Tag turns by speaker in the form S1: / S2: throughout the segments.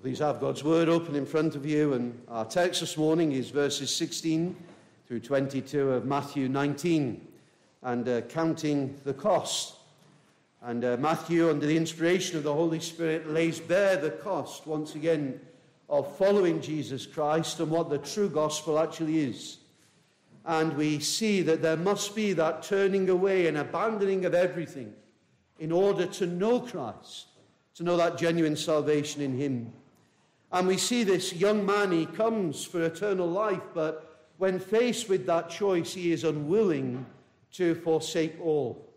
S1: Please have God's word open in front of you, and our text this morning is verses 16 through 22 of Matthew 19, and uh, counting the cost. And uh, Matthew, under the inspiration of the Holy Spirit, lays bare the cost once again of following Jesus Christ and what the true gospel actually is. And we see that there must be that turning away and abandoning of everything in order to know Christ, to know that genuine salvation in Him. And we see this young man, he comes for eternal life, but when faced with that choice, he is unwilling to forsake all.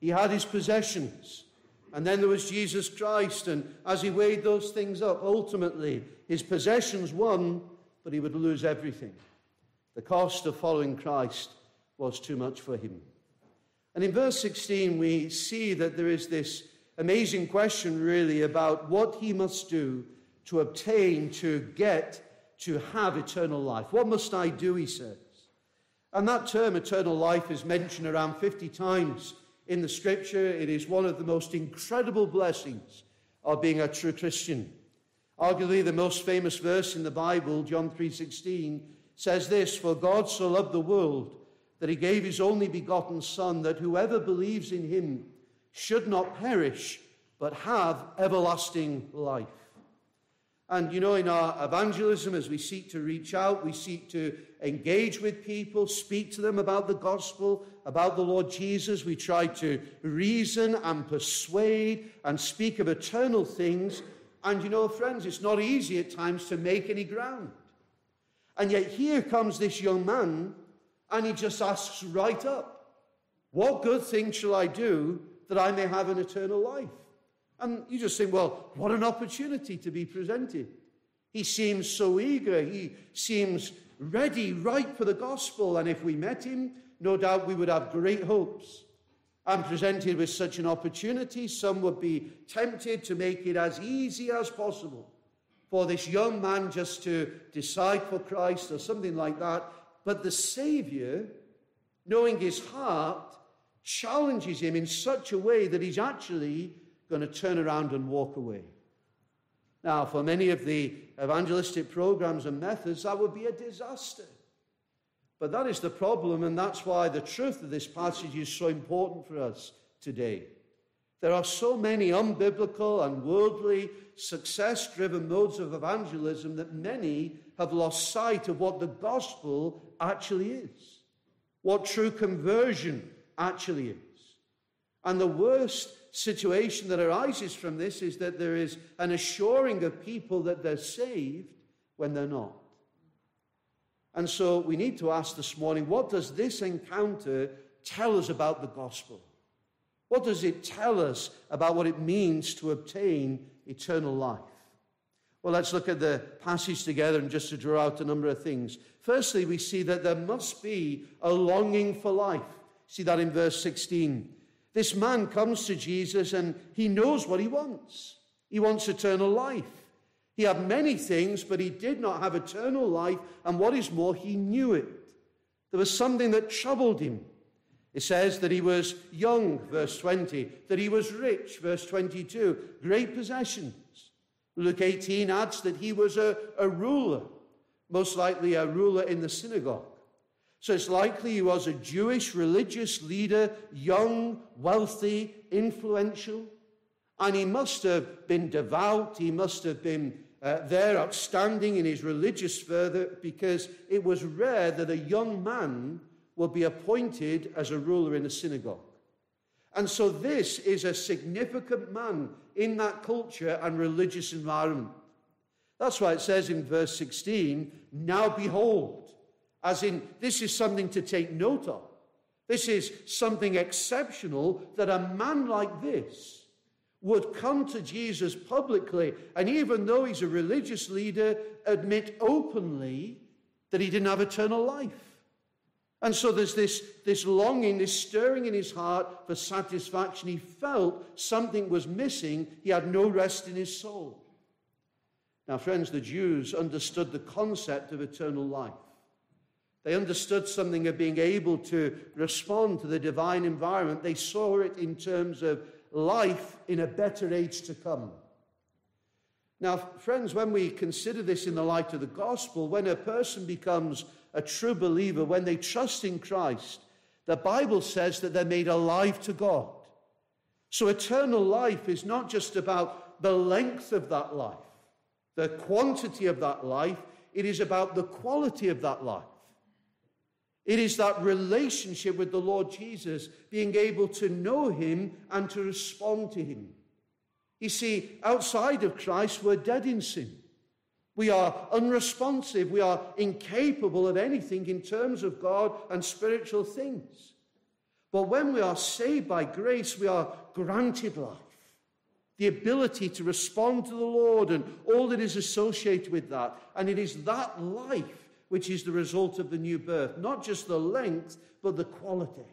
S1: He had his possessions, and then there was Jesus Christ, and as he weighed those things up, ultimately his possessions won, but he would lose everything. The cost of following Christ was too much for him. And in verse 16, we see that there is this amazing question, really, about what he must do to obtain, to get, to have eternal life. What must I do, he says. And that term, eternal life, is mentioned around 50 times in the scripture. It is one of the most incredible blessings of being a true Christian. Arguably, the most famous verse in the Bible, John 3:16, says this: "For God so loved the world that he gave his only begotten Son, that whoever believes in him should not perish, but have everlasting life." And you know, in our evangelism, as we seek to reach out, we seek to engage with people, speak to them about the gospel, about the Lord Jesus. We try to reason and persuade and speak of eternal things. And you know, friends, it's not easy at times to make any ground. And yet, here comes this young man, and he just asks right up, What good thing shall I do that I may have an eternal life? And you just think, well, what an opportunity to be presented. He seems so eager. He seems ready, ripe for the gospel. And if we met him, no doubt we would have great hopes. And presented with such an opportunity, some would be tempted to make it as easy as possible for this young man just to decide for Christ or something like that. But the Savior, knowing his heart, challenges him in such a way that he's actually going to turn around and walk away. Now, for many of the evangelistic programs and methods, that would be a disaster. But that is the problem, and that's why the truth of this passage is so important for us today. There are so many unbiblical and worldly, success driven modes of evangelism that many have lost sight of what the gospel actually is, what true conversion actually is. And the worst situation that arises from this is that there is an assuring of people that they're saved when they're not. And so we need to ask this morning what does this encounter tell us about the gospel? What does it tell us about what it means to obtain eternal life? Well, let's look at the passage together and just to draw out a number of things. Firstly, we see that there must be a longing for life. See that in verse 16. This man comes to Jesus and he knows what he wants. He wants eternal life. He had many things, but he did not have eternal life. And what is more, he knew it. There was something that troubled him. It says that he was young, verse 20, that he was rich, verse 22, great possessions. Luke 18 adds that he was a, a ruler, most likely a ruler in the synagogue. So it's likely he was a Jewish religious leader, young, wealthy, influential. And he must have been devout. He must have been uh, there outstanding in his religious fervor because it was rare that a young man would be appointed as a ruler in a synagogue. And so this is a significant man in that culture and religious environment. That's why it says in verse 16, Now behold, as in, this is something to take note of. This is something exceptional that a man like this would come to Jesus publicly and, even though he's a religious leader, admit openly that he didn't have eternal life. And so there's this, this longing, this stirring in his heart for satisfaction. He felt something was missing. He had no rest in his soul. Now, friends, the Jews understood the concept of eternal life. They understood something of being able to respond to the divine environment. They saw it in terms of life in a better age to come. Now, friends, when we consider this in the light of the gospel, when a person becomes a true believer, when they trust in Christ, the Bible says that they're made alive to God. So eternal life is not just about the length of that life, the quantity of that life, it is about the quality of that life. It is that relationship with the Lord Jesus, being able to know Him and to respond to Him. You see, outside of Christ, we're dead in sin. We are unresponsive. We are incapable of anything in terms of God and spiritual things. But when we are saved by grace, we are granted life, the ability to respond to the Lord and all that is associated with that. And it is that life which is the result of the new birth, not just the length, but the quality.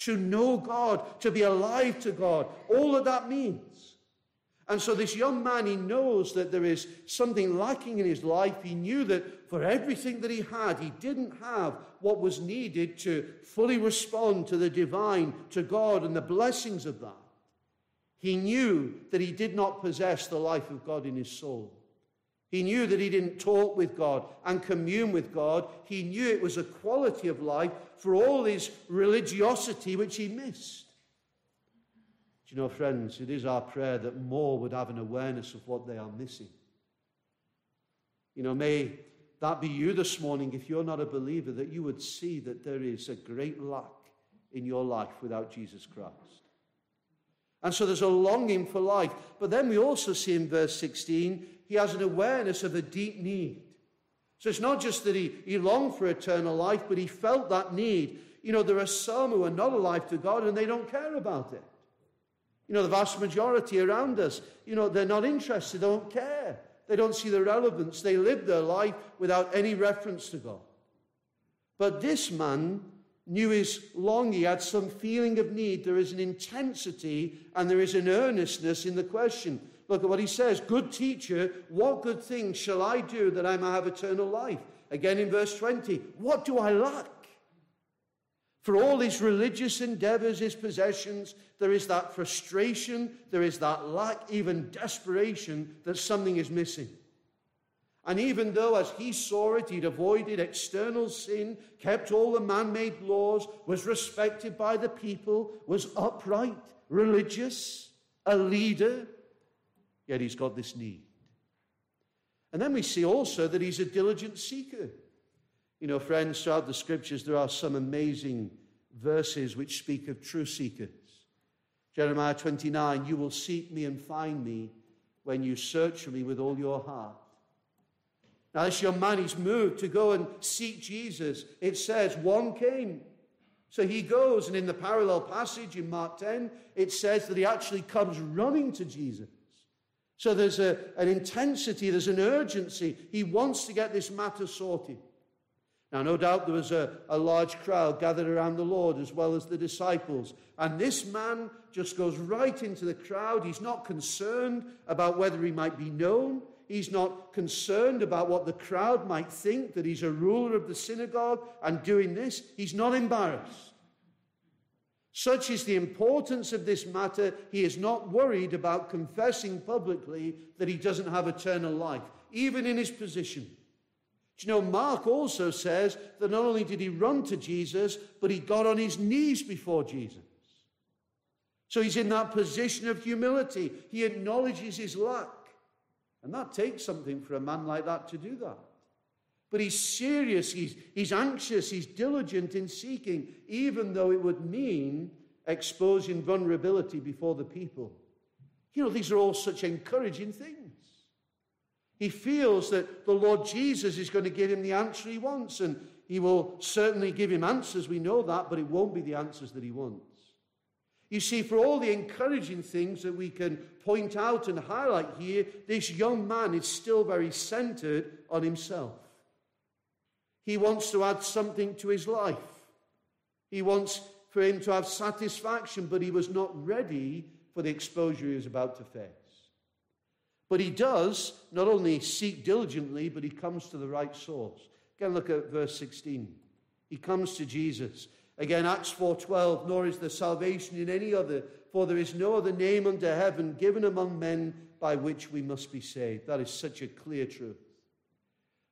S1: To know God, to be alive to God, all that that means. And so, this young man, he knows that there is something lacking in his life. He knew that for everything that he had, he didn't have what was needed to fully respond to the divine, to God, and the blessings of that. He knew that he did not possess the life of God in his soul. He knew that he didn't talk with God and commune with God. He knew it was a quality of life for all his religiosity which he missed. Do you know, friends, it is our prayer that more would have an awareness of what they are missing. You know, may that be you this morning, if you're not a believer, that you would see that there is a great lack in your life without Jesus Christ. And so there's a longing for life. But then we also see in verse 16, he has an awareness of a deep need. So it's not just that he, he longed for eternal life, but he felt that need. You know, there are some who are not alive to God and they don't care about it. You know, the vast majority around us, you know, they're not interested, they don't care. They don't see the relevance. They live their life without any reference to God. But this man knew his longing, he had some feeling of need. There is an intensity and there is an earnestness in the question. Look at what he says Good teacher, what good things shall I do that I may have eternal life? Again in verse 20, what do I lack? For all his religious endeavors, his possessions, there is that frustration, there is that lack, even desperation that something is missing. And even though, as he saw it, he'd avoided external sin, kept all the man made laws, was respected by the people, was upright, religious, a leader, yet he's got this need. And then we see also that he's a diligent seeker. You know, friends, throughout the scriptures, there are some amazing verses which speak of true seekers. Jeremiah 29 You will seek me and find me when you search for me with all your heart. This young man is moved to go and seek Jesus. It says, One came. So he goes, and in the parallel passage in Mark 10, it says that he actually comes running to Jesus. So there's a, an intensity, there's an urgency. He wants to get this matter sorted. Now, no doubt there was a, a large crowd gathered around the Lord as well as the disciples. And this man just goes right into the crowd. He's not concerned about whether he might be known. He's not concerned about what the crowd might think that he's a ruler of the synagogue and doing this. He's not embarrassed. Such is the importance of this matter. He is not worried about confessing publicly that he doesn't have eternal life, even in his position. Do you know, Mark also says that not only did he run to Jesus, but he got on his knees before Jesus. So he's in that position of humility. He acknowledges his lack. And that takes something for a man like that to do that. But he's serious, he's, he's anxious, he's diligent in seeking, even though it would mean exposing vulnerability before the people. You know, these are all such encouraging things. He feels that the Lord Jesus is going to give him the answer he wants, and he will certainly give him answers, we know that, but it won't be the answers that he wants. You see, for all the encouraging things that we can point out and highlight here, this young man is still very centered on himself. He wants to add something to his life. He wants for him to have satisfaction, but he was not ready for the exposure he was about to face. But he does not only seek diligently, but he comes to the right source. Again, look at verse 16. He comes to Jesus. Again, Acts 4:12, nor is there salvation in any other, for there is no other name under heaven given among men by which we must be saved. That is such a clear truth.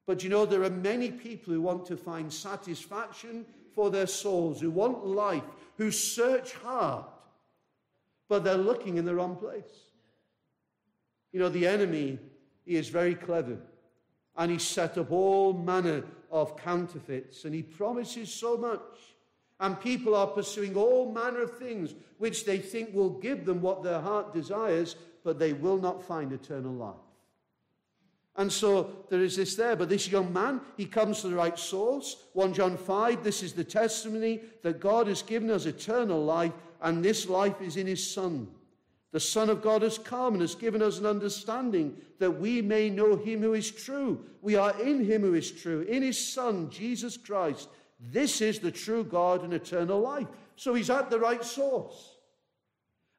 S1: But you know, there are many people who want to find satisfaction for their souls, who want life, who search hard, but they're looking in the wrong place. You know, the enemy, he is very clever, and he set up all manner of counterfeits, and he promises so much. And people are pursuing all manner of things which they think will give them what their heart desires, but they will not find eternal life. And so there is this there. But this young man, he comes to the right source. 1 John 5, this is the testimony that God has given us eternal life, and this life is in his Son. The Son of God has come and has given us an understanding that we may know him who is true. We are in him who is true, in his Son, Jesus Christ. This is the true God and eternal life. So he's at the right source.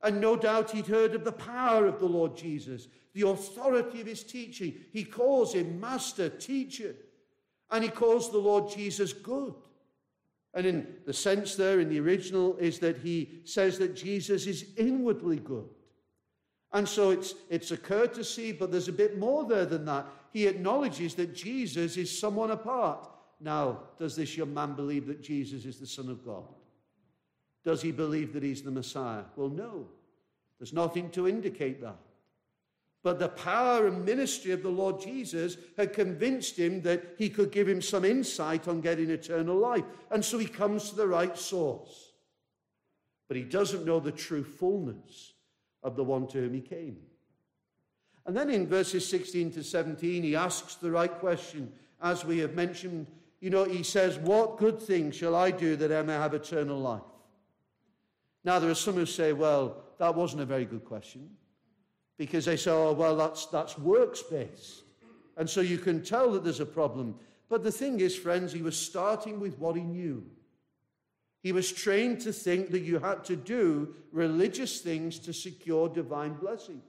S1: And no doubt he'd heard of the power of the Lord Jesus the authority of his teaching. He calls him master, teacher, and he calls the Lord Jesus good. And in the sense there in the original is that he says that Jesus is inwardly good. And so it's, it's a courtesy, but there's a bit more there than that. He acknowledges that Jesus is someone apart. Now, does this young man believe that Jesus is the Son of God? Does he believe that he's the Messiah? Well, no. There's nothing to indicate that. But the power and ministry of the Lord Jesus had convinced him that he could give him some insight on getting eternal life. And so he comes to the right source. But he doesn't know the true fullness of the one to whom he came. And then in verses 16 to 17, he asks the right question. As we have mentioned, you know, he says, What good thing shall I do that I may have eternal life? Now, there are some who say, Well, that wasn't a very good question because they say, oh, well, that's, that's works based. And so you can tell that there's a problem. But the thing is, friends, he was starting with what he knew. He was trained to think that you had to do religious things to secure divine blessing.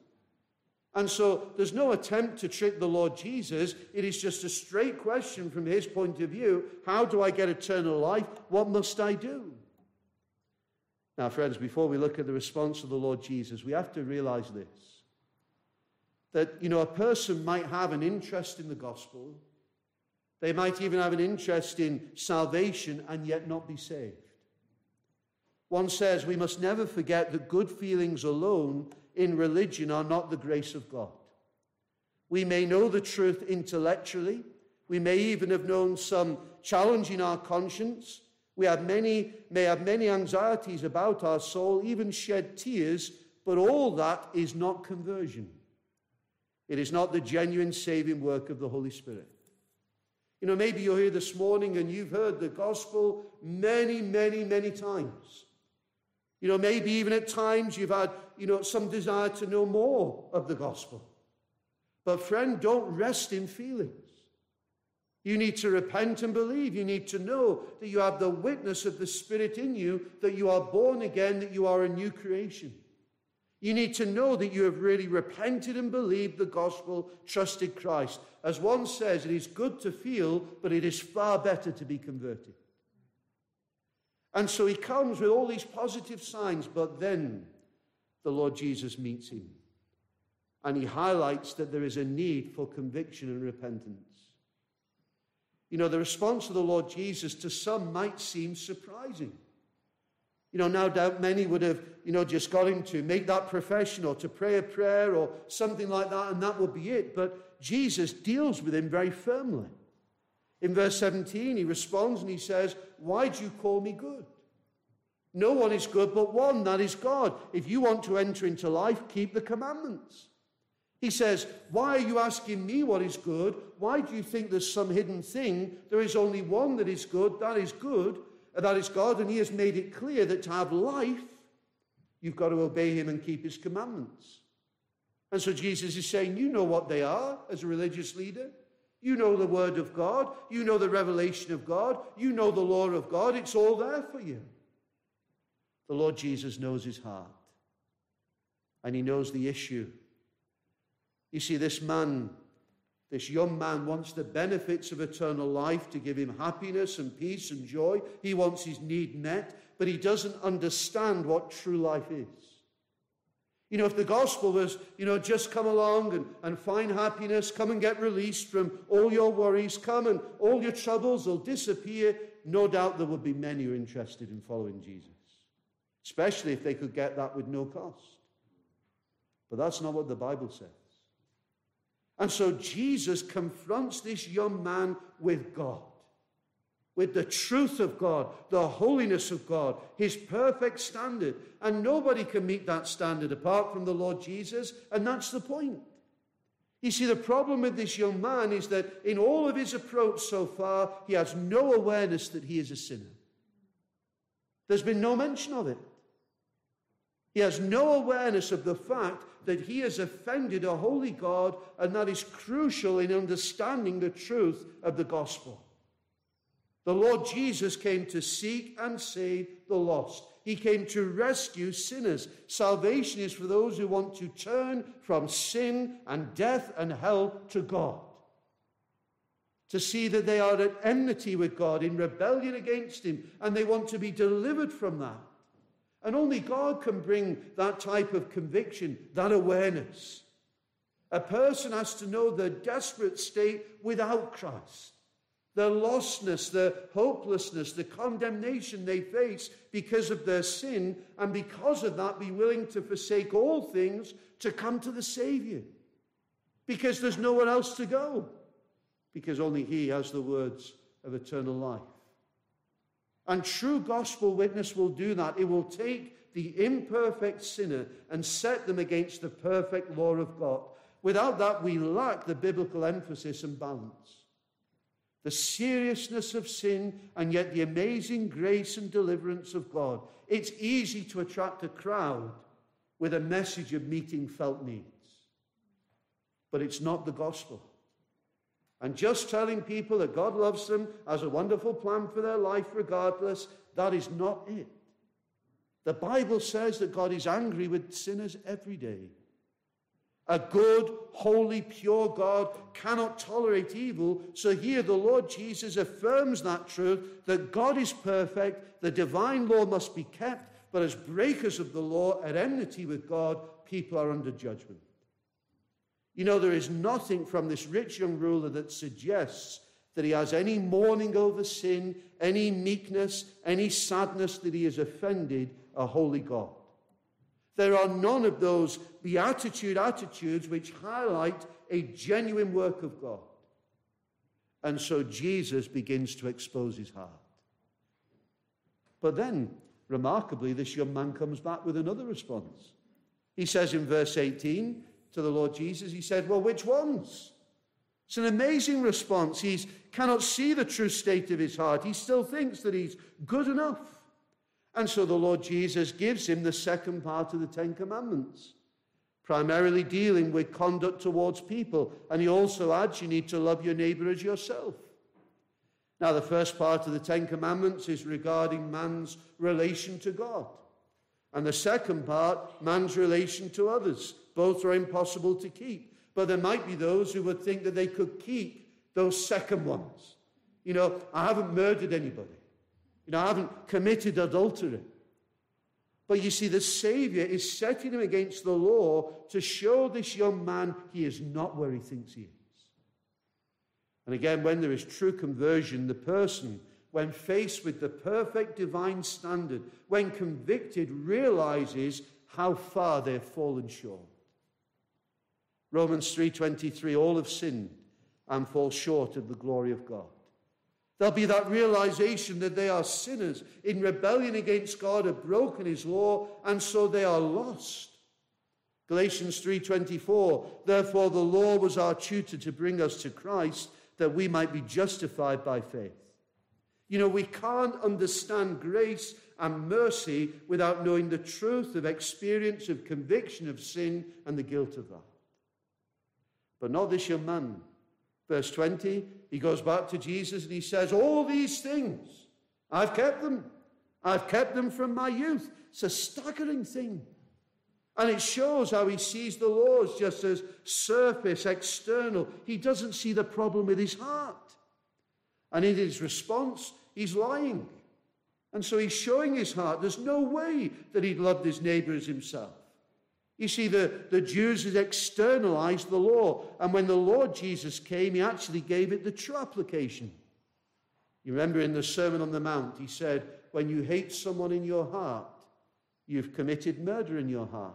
S1: And so there's no attempt to trick the Lord Jesus. It is just a straight question from his point of view How do I get eternal life? What must I do? Now, friends, before we look at the response of the Lord Jesus, we have to realize this that, you know, a person might have an interest in the gospel. They might even have an interest in salvation and yet not be saved. One says we must never forget that good feelings alone in religion are not the grace of God. We may know the truth intellectually. We may even have known some challenge in our conscience. We have many, may have many anxieties about our soul, even shed tears, but all that is not conversion. It is not the genuine saving work of the Holy Spirit. You know, maybe you're here this morning and you've heard the gospel many, many, many times. You know, maybe even at times you've had, you know, some desire to know more of the gospel. But, friend, don't rest in feelings. You need to repent and believe. You need to know that you have the witness of the Spirit in you, that you are born again, that you are a new creation. You need to know that you have really repented and believed the gospel, trusted Christ. As one says, it is good to feel, but it is far better to be converted. And so he comes with all these positive signs, but then the Lord Jesus meets him. And he highlights that there is a need for conviction and repentance. You know, the response of the Lord Jesus to some might seem surprising. You know, no doubt many would have, you know, just got him to make that profession or to pray a prayer or something like that, and that would be it. But Jesus deals with him very firmly. In verse 17, he responds and he says, Why do you call me good? No one is good but one, that is God. If you want to enter into life, keep the commandments. He says, Why are you asking me what is good? Why do you think there's some hidden thing? There is only one that is good, that is good and that is God, and He has made it clear that to have life, you've got to obey Him and keep His commandments. And so Jesus is saying, You know what they are as a religious leader. You know the Word of God. You know the revelation of God. You know the law of God. It's all there for you. The Lord Jesus knows his heart, and He knows the issue. You see, this man this young man wants the benefits of eternal life to give him happiness and peace and joy. He wants his need met, but he doesn't understand what true life is. You know, if the gospel was, you know, just come along and, and find happiness, come and get released from all your worries, come and all your troubles will disappear, no doubt there would be many who are interested in following Jesus, especially if they could get that with no cost. But that's not what the Bible says. And so Jesus confronts this young man with God, with the truth of God, the holiness of God, his perfect standard. And nobody can meet that standard apart from the Lord Jesus, and that's the point. You see, the problem with this young man is that in all of his approach so far, he has no awareness that he is a sinner. There's been no mention of it. He has no awareness of the fact that he has offended a holy God, and that is crucial in understanding the truth of the gospel. The Lord Jesus came to seek and save the lost. He came to rescue sinners. Salvation is for those who want to turn from sin and death and hell to God. To see that they are at enmity with God, in rebellion against Him, and they want to be delivered from that. And only God can bring that type of conviction, that awareness. A person has to know their desperate state without Christ, the lostness, the hopelessness, the condemnation they face because of their sin, and because of that, be willing to forsake all things to come to the Savior. Because there's nowhere else to go, because only He has the words of eternal life. And true gospel witness will do that. It will take the imperfect sinner and set them against the perfect law of God. Without that, we lack the biblical emphasis and balance. The seriousness of sin and yet the amazing grace and deliverance of God. It's easy to attract a crowd with a message of meeting felt needs. But it's not the gospel. And just telling people that God loves them, has a wonderful plan for their life regardless, that is not it. The Bible says that God is angry with sinners every day. A good, holy, pure God cannot tolerate evil. So here the Lord Jesus affirms that truth that God is perfect, the divine law must be kept, but as breakers of the law at enmity with God, people are under judgment. You know, there is nothing from this rich young ruler that suggests that he has any mourning over sin, any meekness, any sadness that he has offended a holy God. There are none of those beatitude attitudes which highlight a genuine work of God. And so Jesus begins to expose his heart. But then, remarkably, this young man comes back with another response. He says in verse 18, to the Lord Jesus, he said, Well, which ones? It's an amazing response. He cannot see the true state of his heart. He still thinks that he's good enough. And so the Lord Jesus gives him the second part of the Ten Commandments, primarily dealing with conduct towards people. And he also adds you need to love your neighbor as yourself. Now, the first part of the Ten Commandments is regarding man's relation to God. And the second part, man's relation to others. Both are impossible to keep. But there might be those who would think that they could keep those second ones. You know, I haven't murdered anybody. You know, I haven't committed adultery. But you see, the Savior is setting him against the law to show this young man he is not where he thinks he is. And again, when there is true conversion, the person when faced with the perfect divine standard, when convicted, realizes how far they've fallen short. Romans 3:23 all have sinned and fall short of the glory of God. There'll be that realization that they are sinners in rebellion against God, have broken his law, and so they are lost. Galatians 3:24 Therefore the law was our tutor to bring us to Christ that we might be justified by faith. You know, we can't understand grace and mercy without knowing the truth of experience of conviction of sin and the guilt of that. But not this young man. Verse 20, he goes back to Jesus and he says, All these things, I've kept them. I've kept them from my youth. It's a staggering thing. And it shows how he sees the laws just as surface, external. He doesn't see the problem with his heart. And in his response, he's lying. And so he's showing his heart. There's no way that he'd loved his neighbor as himself. You see, the, the Jews had externalized the law, and when the Lord Jesus came, he actually gave it the true application. You remember in the Sermon on the Mount, he said, When you hate someone in your heart, you've committed murder in your heart.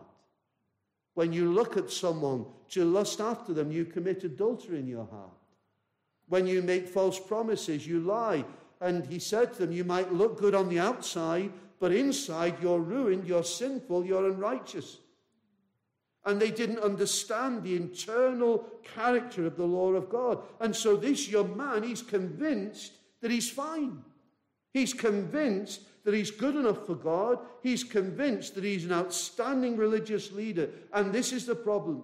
S1: When you look at someone to lust after them, you commit adultery in your heart. When you make false promises, you lie. And he said to them, You might look good on the outside, but inside you're ruined, you're sinful, you're unrighteous. And they didn't understand the internal character of the law of God. And so this young man, he's convinced that he's fine. He's convinced that he's good enough for God. He's convinced that he's an outstanding religious leader. And this is the problem.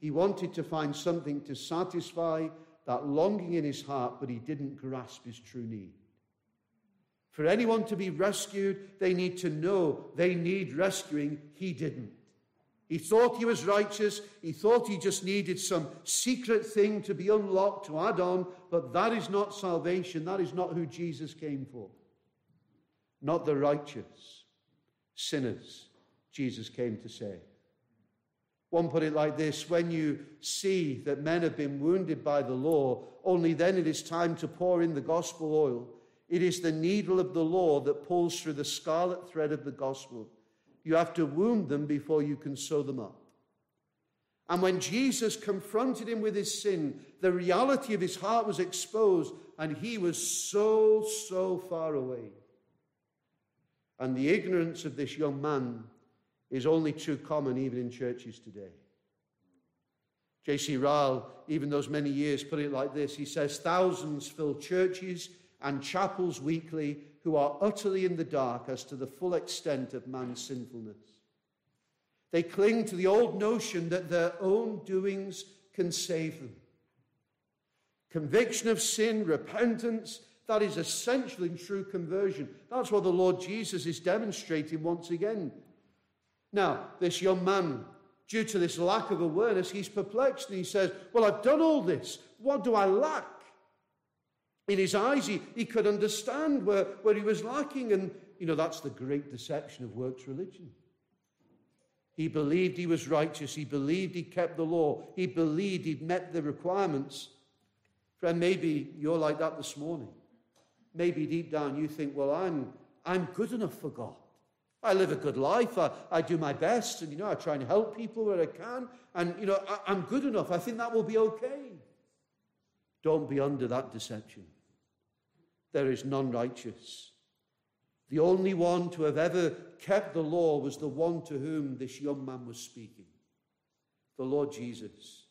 S1: He wanted to find something to satisfy that longing in his heart, but he didn't grasp his true need. For anyone to be rescued, they need to know they need rescuing. He didn't. He thought he was righteous. He thought he just needed some secret thing to be unlocked to add on, but that is not salvation. That is not who Jesus came for. Not the righteous, sinners, Jesus came to save. One put it like this when you see that men have been wounded by the law, only then it is time to pour in the gospel oil. It is the needle of the law that pulls through the scarlet thread of the gospel. You have to wound them before you can sew them up. And when Jesus confronted him with his sin, the reality of his heart was exposed, and he was so, so far away. And the ignorance of this young man is only too common even in churches today. J.C. Ryle, even those many years, put it like this He says, Thousands fill churches and chapels weekly who are utterly in the dark as to the full extent of man's sinfulness. They cling to the old notion that their own doings can save them. Conviction of sin, repentance, that is essential in true conversion. That's what the Lord Jesus is demonstrating once again. Now, this young man, due to this lack of awareness, he's perplexed and he says, Well, I've done all this. What do I lack? In his eyes, he, he could understand where, where he was lacking. And, you know, that's the great deception of works religion. He believed he was righteous. He believed he kept the law. He believed he'd met the requirements. Friend, maybe you're like that this morning. Maybe deep down you think, well, I'm, I'm good enough for God. I live a good life. I, I do my best. And, you know, I try and help people where I can. And, you know, I, I'm good enough. I think that will be okay. Don't be under that deception there is none righteous. The only one to have ever kept the law was the one to whom this young man was speaking, the Lord Jesus.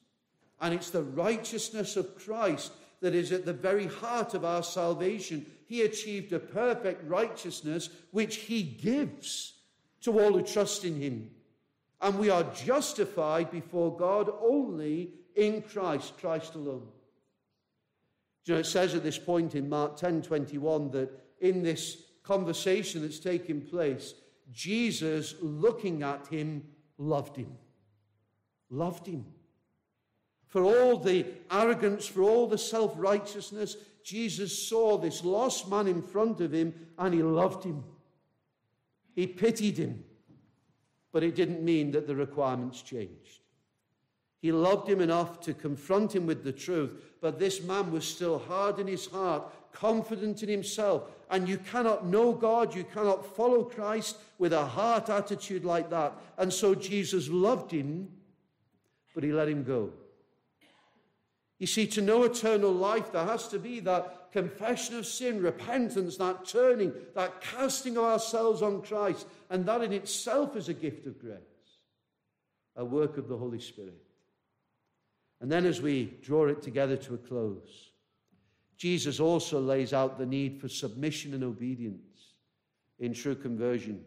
S1: And it's the righteousness of Christ that is at the very heart of our salvation. He achieved a perfect righteousness which he gives to all who trust in him. And we are justified before God only in Christ, Christ alone. It says at this point in Mark 10 21 that in this conversation that's taking place, Jesus, looking at him, loved him. Loved him. For all the arrogance, for all the self righteousness, Jesus saw this lost man in front of him and he loved him. He pitied him. But it didn't mean that the requirements changed. He loved him enough to confront him with the truth, but this man was still hard in his heart, confident in himself. And you cannot know God, you cannot follow Christ with a heart attitude like that. And so Jesus loved him, but he let him go. You see, to know eternal life, there has to be that confession of sin, repentance, that turning, that casting of ourselves on Christ. And that in itself is a gift of grace, a work of the Holy Spirit. And then, as we draw it together to a close, Jesus also lays out the need for submission and obedience in true conversion.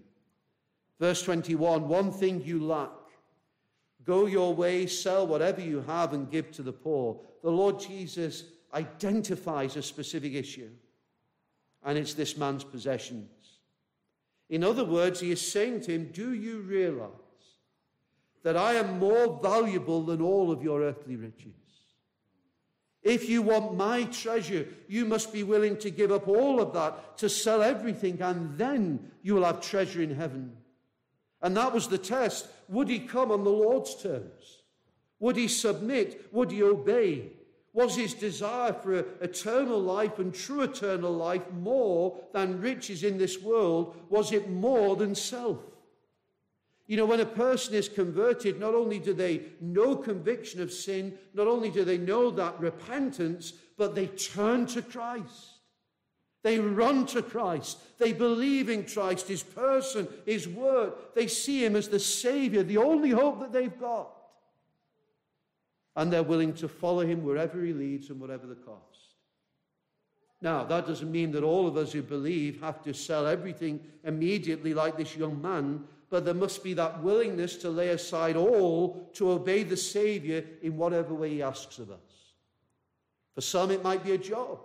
S1: Verse 21 One thing you lack. Go your way, sell whatever you have, and give to the poor. The Lord Jesus identifies a specific issue, and it's this man's possessions. In other words, he is saying to him, Do you realize that I am more valuable than all of your earthly riches. If you want my treasure, you must be willing to give up all of that, to sell everything, and then you will have treasure in heaven. And that was the test. Would he come on the Lord's terms? Would he submit? Would he obey? Was his desire for eternal life and true eternal life more than riches in this world? Was it more than self? You know, when a person is converted, not only do they know conviction of sin, not only do they know that repentance, but they turn to Christ. They run to Christ. They believe in Christ, His person, His word. They see Him as the Savior, the only hope that they've got. And they're willing to follow Him wherever He leads and whatever the cost. Now, that doesn't mean that all of us who believe have to sell everything immediately like this young man, but there must be that willingness to lay aside all to obey the Savior in whatever way He asks of us. For some, it might be a job.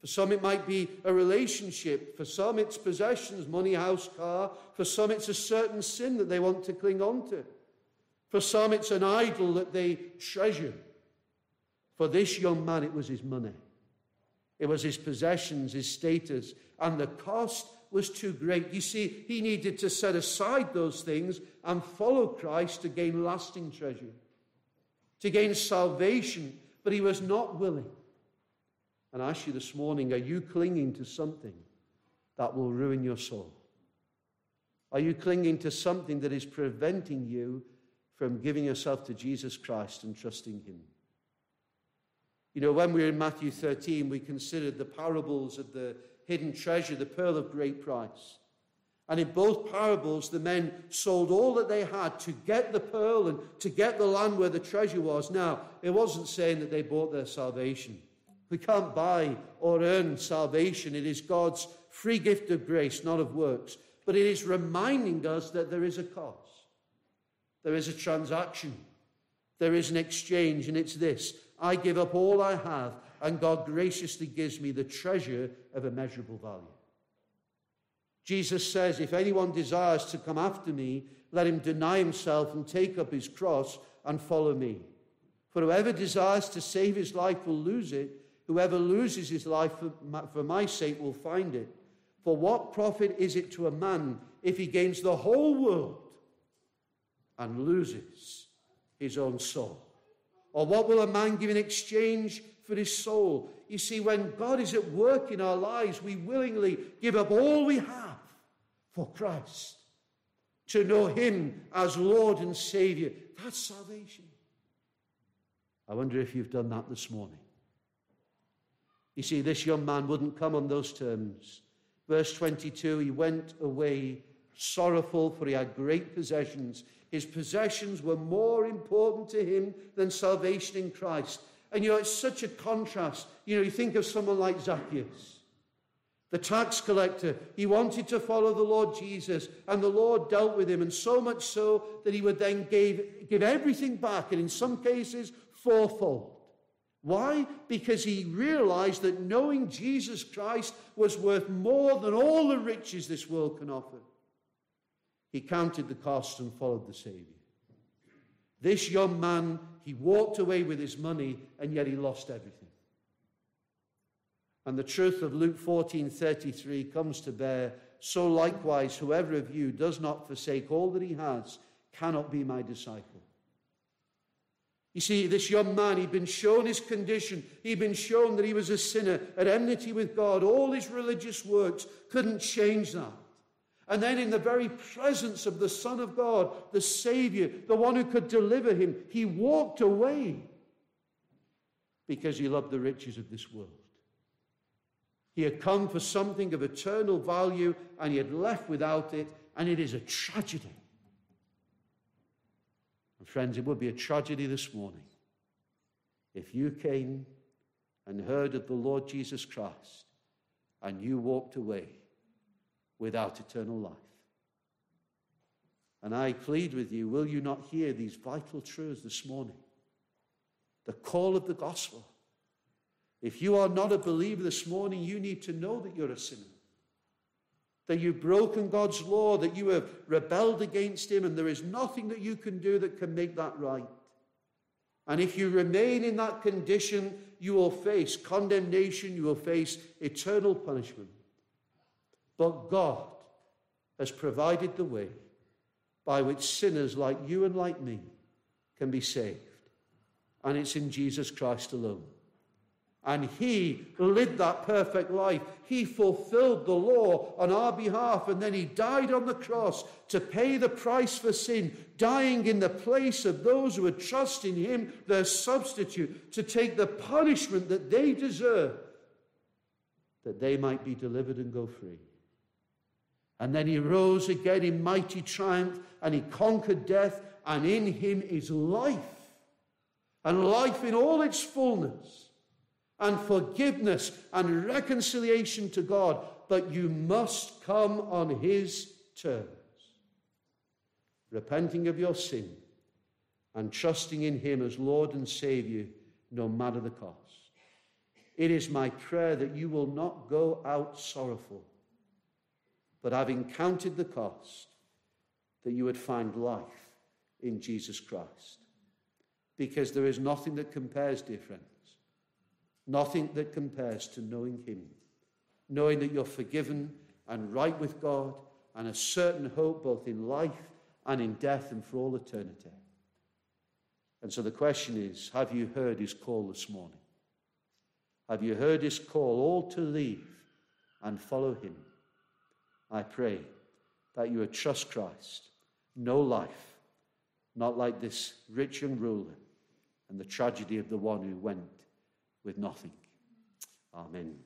S1: For some, it might be a relationship. For some, it's possessions, money, house, car. For some, it's a certain sin that they want to cling on to. For some, it's an idol that they treasure. For this young man, it was his money, it was his possessions, his status, and the cost was too great. You see, he needed to set aside those things and follow Christ to gain lasting treasure, to gain salvation, but he was not willing and I ask you this morning are you clinging to something that will ruin your soul? Are you clinging to something that is preventing you from giving yourself to Jesus Christ and trusting Him? You know, when we were in Matthew 13, we considered the parables of the hidden treasure, the pearl of great price. And in both parables, the men sold all that they had to get the pearl and to get the land where the treasure was. Now, it wasn't saying that they bought their salvation. We can't buy or earn salvation. It is God's free gift of grace, not of works. But it is reminding us that there is a cost. There is a transaction. There is an exchange, and it's this I give up all I have, and God graciously gives me the treasure of immeasurable value. Jesus says, If anyone desires to come after me, let him deny himself and take up his cross and follow me. For whoever desires to save his life will lose it Whoever loses his life for my, for my sake will find it. For what profit is it to a man if he gains the whole world and loses his own soul? Or what will a man give in exchange for his soul? You see, when God is at work in our lives, we willingly give up all we have for Christ. To know him as Lord and Savior. That's salvation. I wonder if you've done that this morning. You see, this young man wouldn't come on those terms. Verse 22 he went away sorrowful, for he had great possessions. His possessions were more important to him than salvation in Christ. And you know, it's such a contrast. You know, you think of someone like Zacchaeus, the tax collector. He wanted to follow the Lord Jesus, and the Lord dealt with him, and so much so that he would then give, give everything back, and in some cases, fourfold. Why? Because he realized that knowing Jesus Christ was worth more than all the riches this world can offer. He counted the cost and followed the Savior. This young man, he walked away with his money, and yet he lost everything. And the truth of Luke 14 33 comes to bear. So likewise, whoever of you does not forsake all that he has cannot be my disciple. You see, this young man, he'd been shown his condition. He'd been shown that he was a sinner at enmity with God. All his religious works couldn't change that. And then, in the very presence of the Son of God, the Savior, the one who could deliver him, he walked away because he loved the riches of this world. He had come for something of eternal value and he had left without it, and it is a tragedy. And friends, it would be a tragedy this morning if you came and heard of the Lord Jesus Christ and you walked away without eternal life. And I plead with you, will you not hear these vital truths this morning? The call of the gospel. If you are not a believer this morning, you need to know that you're a sinner that you've broken God's law, that you have rebelled against Him, and there is nothing that you can do that can make that right. And if you remain in that condition, you will face condemnation, you will face eternal punishment. But God has provided the way by which sinners like you and like me can be saved. And it's in Jesus Christ alone. And he lived that perfect life. He fulfilled the law on our behalf, and then he died on the cross to pay the price for sin, dying in the place of those who would trust in him, their substitute, to take the punishment that they deserve, that they might be delivered and go free. And then he rose again in mighty triumph, and he conquered death, and in him is life, and life in all its fullness and forgiveness and reconciliation to God, but you must come on His terms. Repenting of your sin and trusting in Him as Lord and Savior, no matter the cost. It is my prayer that you will not go out sorrowful, but having counted the cost, that you would find life in Jesus Christ. Because there is nothing that compares, dear friends, Nothing that compares to knowing Him, knowing that you're forgiven and right with God, and a certain hope both in life and in death and for all eternity. And so the question is have you heard His call this morning? Have you heard His call all to leave and follow Him? I pray that you would trust Christ, know life, not like this rich young ruler and the tragedy of the one who went with nothing. Amen.